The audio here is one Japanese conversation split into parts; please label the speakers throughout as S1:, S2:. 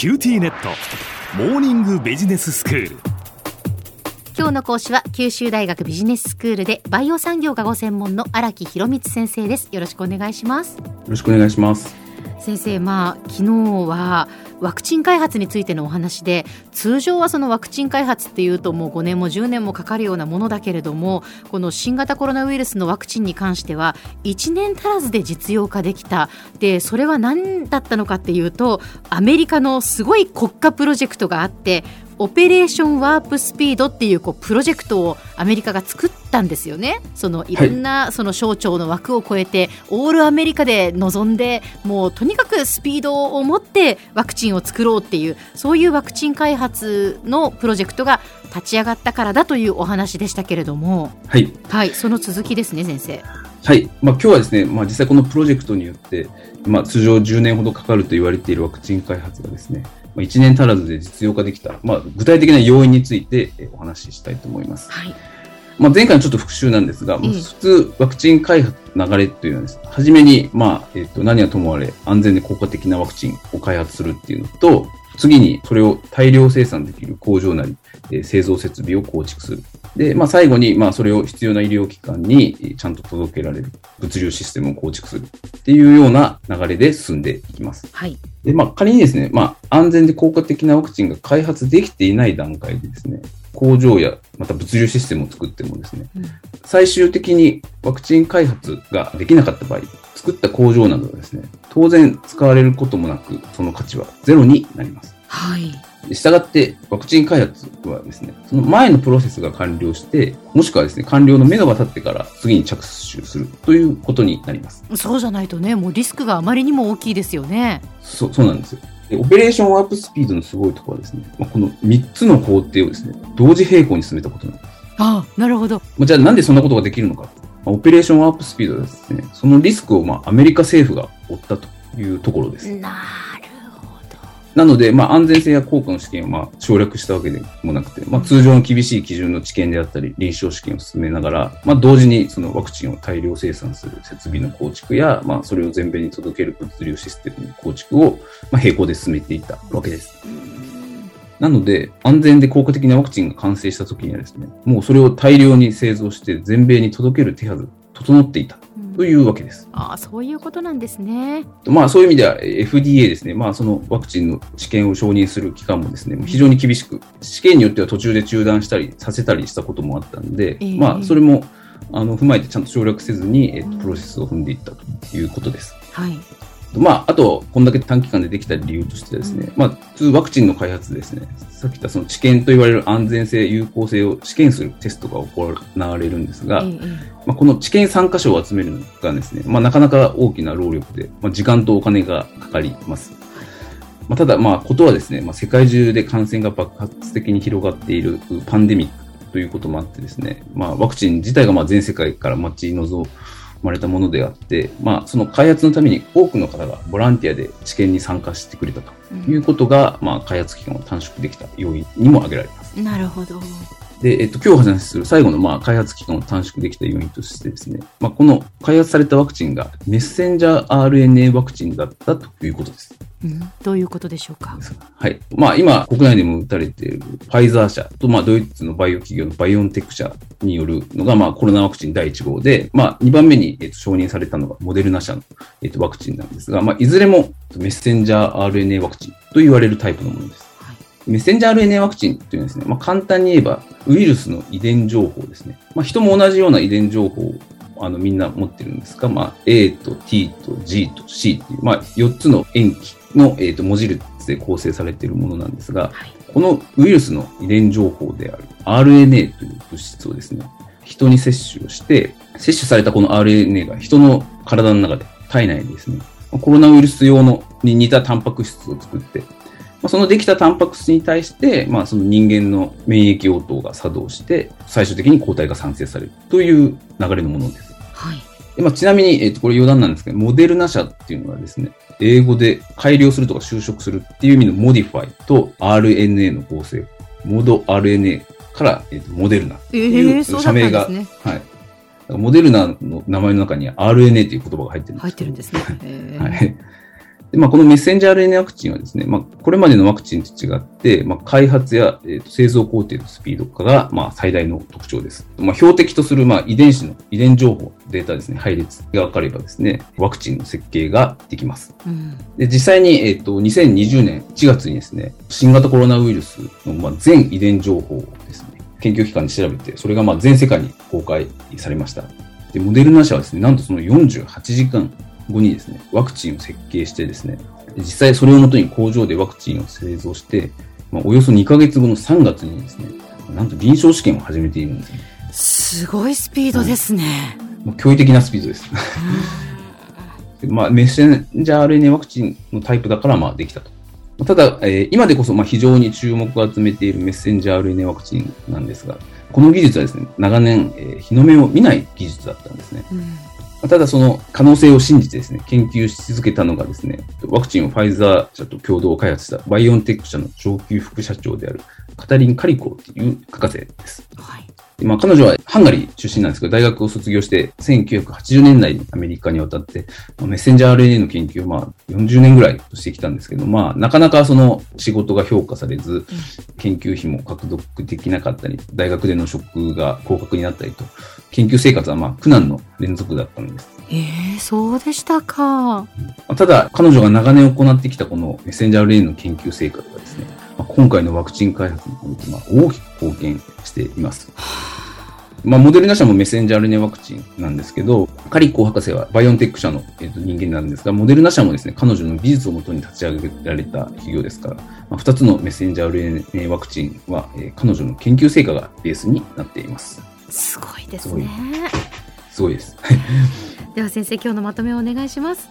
S1: QTnet。モーニングビジネススクール。
S2: 今日の講師は九州大学ビジネススクールでバイオ産業がご専門の荒木博光先生です。よろしくお願いします。よ
S3: ろしくお願いします。
S2: 先生まあ昨日はワクチン開発についてのお話で通常はそのワクチン開発っていうともう5年も10年もかかるようなものだけれどもこの新型コロナウイルスのワクチンに関しては1年足らずで実用化できた。でそれは何だったのかっていうとアメリカのすごい国家プロジェクトがあってオペレーションワープスピードっていうこうプロジェクトをアメリカが作ったんですよね。そのいろんなその省庁の枠を超えて、オールアメリカで臨んでもうとにかくスピードを持ってワクチンを作ろうっていうそういうワクチン開発のプロジェクトが立ち上がったからだというお話でしたけれども、
S3: はい、
S2: はい、その続きですね先生。
S3: はい、まあ、今日はですね、まあ、実際このプロジェクトによって、まあ、通常10年ほどかかると言われているワクチン開発がですね、1年足らずで実用化できた、まあ、具体的な要因についてお話ししたいと思います。はいまあ、前回のちょっと復習なんですが、うん、普通、ワクチン開発の流れというのはです、初めに、まあ、えっ、と、何はともあれ、安全で効果的なワクチンを開発するっていうのと、次にそれを大量生産できる工場なり、えー、製造設備を構築する。で、まあ、最後に、まあ、それを必要な医療機関にちゃんと届けられる物流システムを構築するっていうような流れで進んでいきます。
S2: はい。
S3: で、まあ、仮にですね、まあ、安全で効果的なワクチンが開発できていない段階でですね、工場やまた物流システムを作ってもですね、うん、最終的にワクチン開発ができなかった場合、作った工場などはですね、当然使われることもなく、その価値はゼロになります。
S2: はい。
S3: したがって、ワクチン開発はですね、その前のプロセスが完了して、もしくはですね、完了の目処が立ってから次に着手するということになります。
S2: そうじゃないとね、もうリスクがあまりにも大きいですよね。
S3: そう、そうなんですよ。オペレーションワープスピードのすごいところはですね、まあ、この3つの工程をですね、同時並行に進めたことなんです。
S2: ああ、なるほど。
S3: じゃあなんでそんなことができるのか。まあ、オペレーションワープスピードはですね、そのリスクをまあアメリカ政府が負ったというところです。
S2: な
S3: なので、まあ、安全性や効果の試験をまあ省略したわけでもなくて、まあ、通常の厳しい基準の知見であったり、臨床試験を進めながら、まあ、同時にそのワクチンを大量生産する設備の構築や、まあ、それを全米に届ける物流システムの構築を、まあ、並行で進めていったわけです。なので、安全で効果的なワクチンが完成した時にはですね、もうそれを大量に製造して全米に届ける手はず、整っていた。というわけです。
S2: うん、ああ、そういうことなんですね。
S3: まあ、そういう意味では FDA ですね、まあ、そのワクチンの治験を承認する期間もですね、非常に厳しく、試験によっては途中で中断したりさせたりしたこともあったんで、えー、まあ、それもあの踏まえてちゃんと省略せずに、えっと、プロセスを踏んでいったということです。
S2: はい。
S3: まあ、あと、こんだけ短期間でできた理由としてですね、うん、まあ、普通ワクチンの開発ですね、さっき言ったその治験と言われる安全性、有効性を試験するテストが行われるんですが、まあ、この治験参加者を集めるのがですね、まあ、なかなか大きな労力で、まあ、時間とお金がかかります。まあ、ただ、まあ、ことはですね、まあ、世界中で感染が爆発的に広がっているパンデミックということもあってですね、まあ、ワクチン自体がまあ全世界から待ち望生まれたものであって、まあ、その開発のために多くの方がボランティアで治験に参加してくれたということが、うん、まあ、開発期間を短縮できた要因にも挙げられます。
S2: なるほど。
S3: で、えっと、今日お話しする最後の、まあ、開発期間を短縮できた要因としてですね、まあ、この開発されたワクチンがメッセンジャー RNA ワクチンだったということです。
S2: うん、どういうことでしょうか？
S3: はい。まあ、今、国内でも打たれているファイザー社と、まあ、ドイツのバイオ企業のバイオンテック社によるのが、まあ、コロナワクチン第1号で、まあ、2番目に、えっと、承認されたのがモデルナ社の、えっと、ワクチンなんですが、まあ、いずれもメッセンジャー RNA ワクチンと言われるタイプのものです。メッセンジャー RNA ワクチンというのはですね、まあ、簡単に言えば、ウイルスの遺伝情報ですね。まあ、人も同じような遺伝情報をあのみんな持ってるんですが、まあ、A と T と G と C っていう、まあ、4つの塩基の、えー、と文字列で構成されているものなんですが、はい、このウイルスの遺伝情報である RNA という物質をですね、人に接種をして、接種されたこの RNA が人の体の中で、体内でですね、コロナウイルス用のに似たタンパク質を作って、まあ、そのできたタンパク質に対して、まあ、その人間の免疫応答が作動して、最終的に抗体が産生されるという流れのものです。
S2: はい。
S3: まあ、ちなみに、えっ、と、これ余談なんですけど、モデルナ社っていうのはですね、英語で改良するとか修飾するっていう意味の modify と RNA の合成、モード RNA から、えっ、と、モデルナっていう社名が、えーね、はい。モデルナの名前の中には RNA という言葉が入ってるんです。
S2: 入ってるんですね。
S3: はい。でまあ、このメッセンジャー RNA ワクチンはですね、まあ、これまでのワクチンと違って、まあ、開発や、えー、と製造工程のスピード化が、まあ、最大の特徴です。まあ、標的とする、まあ、遺伝子の遺伝情報、データですね、配列が分かればですね、ワクチンの設計ができます。うん、で実際に、えっ、ー、と、2020年1月にですね、新型コロナウイルスの、まあ、全遺伝情報をですね、研究機関で調べて、それがまあ全世界に公開されました。で、モデルナ社はですね、なんとその48時間後にですね、ワクチンを設計してですね、実際それをもとに工場でワクチンを製造して、まあ、およそ2ヶ月後の3月にですね、なんと臨床試験を始めているんですね。
S2: すごいスピードですね。
S3: もう驚異的なスピードです。まあ、メッセンジャー RNA ワクチンのタイプだからまあできたと。ただ、えー、今でこそまあ非常に注目を集めているメッセンジャー RNA ワクチンなんですが、この技術はですね、長年、えー、日の目を見ない技術だったんですね。うんただその可能性を信じてですね、研究し続けたのがですね、ワクチンをファイザー社と共同開発したバイオンテック社の上級副社長であるカタリン・カリコーという博士です。はい。まあ、彼女はハンガリー出身なんですけど、大学を卒業して、1980年代にアメリカに渡って、メッセンジャー RNA の研究をまあ40年ぐらいしてきたんですけど、まあ、なかなかその仕事が評価されず、研究費も獲得できなかったり、大学での職が降格になったりと、研究生活はまあ苦難の連続だったんです。
S2: ええー、そうでしたか。
S3: ただ、彼女が長年行ってきたこのメッセンジャー RNA の研究成果がですね、まあ、今回のワクチン開発にまあ大きく貢献しています。まあ、モデルナ社もメッセンジャー RNA ワクチンなんですけど、カリコ博士はバイオンテック社の、えー、と人間なんですが、モデルナ社もですね、彼女の技術をもとに立ち上げられた企業ですから、まあ、2つのメッセンジャー RNA ワクチンは、えー、彼女の研究成果がベースになっています。
S2: すごいですね。
S3: すごいです。
S2: では先生、今日のまとめをお願いします。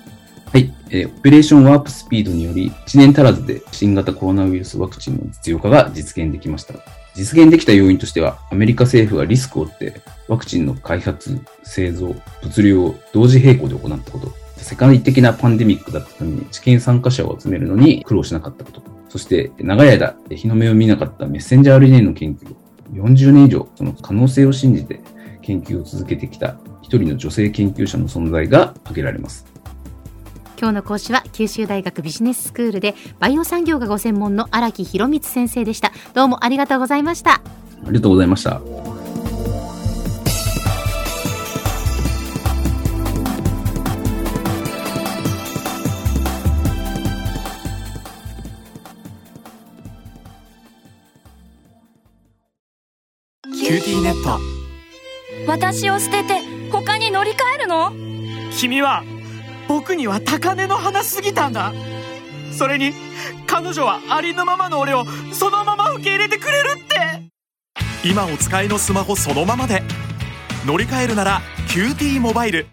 S3: はい、えー、 Operation Warp Speed により、1年足らずで新型コロナウイルスワクチンの実用化が実現できました。実現できた要因としては、アメリカ政府がリスクを負ってワクチンの開発、製造、物流を同時並行で行ったこと、世界的なパンデミックだったために治験参加者を集めるのに苦労しなかったこと、そして長い間日の目を見なかったメッセンジャー RNA の研究40年以上その可能性を信じて研究を続けてきた一人の女性研究者の存在が挙げられます。
S2: 今日の講師は九州大学ビジネススクールでバイオ産業がご専門の荒木博光先生でした。どうもありがとうございました。あ
S3: りがとうございました。
S1: QTnet。
S4: 私を捨てて他に乗り換えるの？
S5: 君は僕には高嶺の花すぎたんだ。それに彼女はありのままの俺をそのまま受け入れてくれるって。
S1: 今お使いのスマホそのままで。乗り換えるなら QT モバイル。